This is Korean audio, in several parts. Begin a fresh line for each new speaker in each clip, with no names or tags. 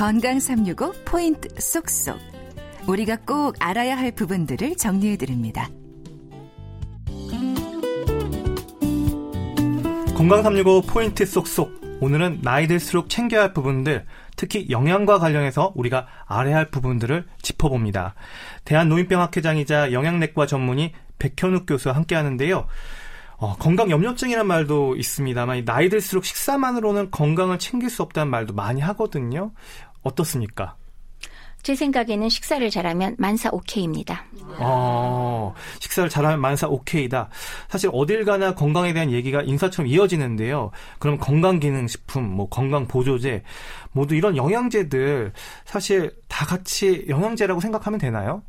건강 365 포인트 쏙쏙. 우리가 꼭 알아야 할 부분들을 정리해 드립니다.
건강 365 포인트 쏙쏙. 오늘은 나이 들수록 챙겨야 할 부분들, 특히 영양과 관련해서 우리가 알아야 할 부분들을 짚어봅니다. 대한노인병학회장이자 영양내과 전문의 백현욱 교수와 함께 하는데요. 어, 건강 염려증이란 말도 있습니다만 나이 들수록 식사만으로는 건강을 챙길 수 없다는 말도 많이 하거든요. 어떻습니까?
제 생각에는 식사를 잘하면 만사 오케이입니다.
어, 식사를 잘하면 만사 오케이다. 사실 어딜 가나 건강에 대한 얘기가 인사처럼 이어지는데요. 그럼 건강기능식품, 뭐 건강보조제, 모두 이런 영양제들 사실 다 같이 영양제라고 생각하면 되나요?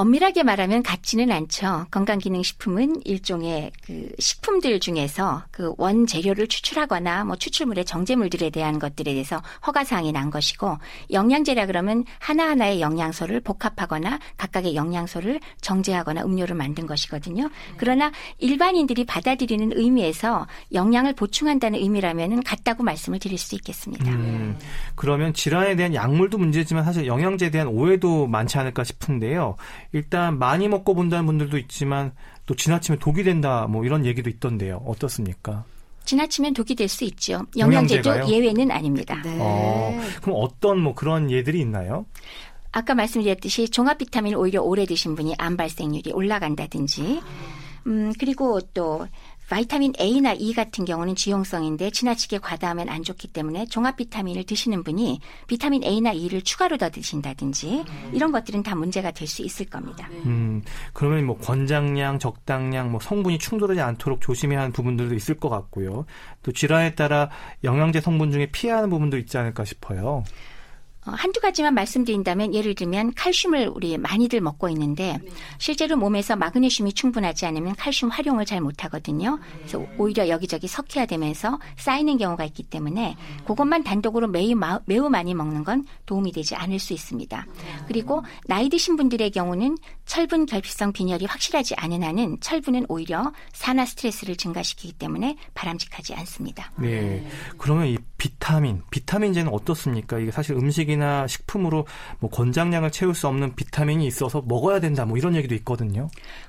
엄밀하게 말하면 같지는 않죠. 건강기능식품은 일종의 그 식품들 중에서 그 원재료를 추출하거나 뭐 추출물의 정제물들에 대한 것들에 대해서 허가사항이 난 것이고 영양제라 그러면 하나하나의 영양소를 복합하거나 각각의 영양소를 정제하거나 음료를 만든 것이거든요. 그러나 일반인들이 받아들이는 의미에서 영양을 보충한다는 의미라면 같다고 말씀을 드릴 수 있겠습니다. 음,
그러면 질환에 대한 약물도 문제지만 사실 영양제에 대한 오해도 많지 않을까 싶은데요. 일단 많이 먹고 본다는 분들도 있지만 또 지나치면 독이 된다 뭐 이런 얘기도 있던데요. 어떻습니까?
지나치면 독이 될 수 있죠. 영양제도 영양제가요? 예외는 아닙니다. 네.
어, 그럼 어떤 뭐 그런 예들이 있나요?
아까 말씀드렸듯이 종합 비타민 오히려 오래 드신 분이 암 발생률이 올라간다든지 음 그리고 또 바이타민 A나 E 같은 경우는 지용성인데 지나치게 과다하면 안 좋기 때문에 종합 비타민을 드시는 분이 비타민 A나 E를 추가로 더 드신다든지 이런 것들은 다 문제가 될 수 있을 겁니다.
음, 그러면 뭐 권장량, 적당량, 뭐 성분이 충돌하지 않도록 조심해야 하는 부분들도 있을 것 같고요. 또 질환에 따라 영양제 성분 중에 피해야 하는 부분도 있지 않을까 싶어요.
어, 한두 가지만 말씀드린다면 예를 들면 칼슘을 우리 많이들 먹고 있는데 실제로 몸에서 마그네슘이 충분하지 않으면 칼슘 활용을 잘 못하거든요. 그래서 오히려 여기저기 석회화되면서 쌓이는 경우가 있기 때문에 그것만 단독으로 매우, 매우 많이 먹는 건 도움이 되지 않을 수 있습니다. 그리고 나이 드신 분들의 경우는 철분 결핍성 빈혈이 확실하지 않은 한은 철분은 오히려 산화 스트레스를 증가시키기 때문에 바람직하지 않습니다.
네. 그러면 이 비타민, 비타민제는 어떻습니까? 이게 사실 음식 이나 식품으로 뭐 권장량을 채울 수 없는 비타민이 있어서 먹어야 된다 뭐 이런 얘기도 있거든요.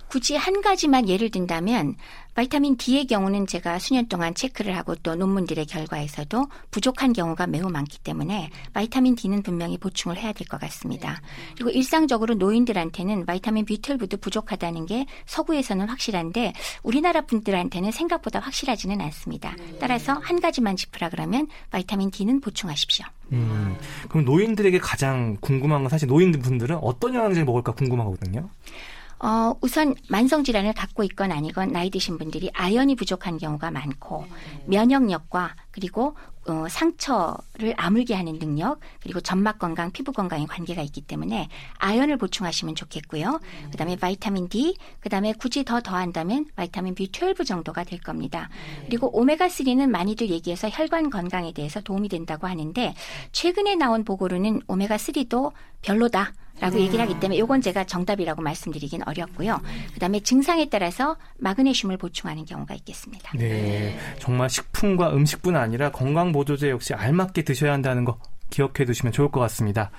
굳이 한 가지만 예를 든다면 vitamin D의 경우는 제가 수년 동안 체크를 하고 또 논문들의 결과에서도 부족한 경우가 매우 많기 때문에 vitamin D는 분명히 보충을 해야 될 것 같습니다. 그리고 일상적으로 노인들한테는 vitamin B12도 부족하다는 게 서구에서는 확실한데 우리나라 분들한테는 생각보다 확실하지는 않습니다. 따라서 한 가지만 짚으라 그러면 바이타민 D는 보충하십시오. 음,
그럼 노인들에게 가장 궁금한 건 사실 노인분들은 어떤 영양제를 먹을까 궁금하거든요.
어, 우선 만성 질환을 갖고 있건 아니건 나이 드신 분들이 아연이 부족한 경우가 많고 면역력과 그리고 어, 상처를 아물게 하는 능력 그리고 점막 건강, 피부 건강에 관계가 있기 때문에 아연을 보충하시면 좋겠고요. 그다음에 바이타민 D, 그다음에 굳이 더 더한다면 바이타민 B12 정도가 될 겁니다. 그리고 오메가 3는 많이들 얘기해서 혈관 건강에 대해서 도움이 된다고 하는데 최근에 나온 보고로는 오메가 3도 별로다. 라고 네. 얘기를 하기 때문에 요건 제가 정답이라고 말씀드리긴 어렵고요. 그 다음에 증상에 따라서 마그네슘을 보충하는 경우가 있겠습니다.
네. 정말 식품과 음식뿐 아니라 건강 보조제 역시 알맞게 드셔야 한다는 거 기억해 두시면 좋을 것 같습니다.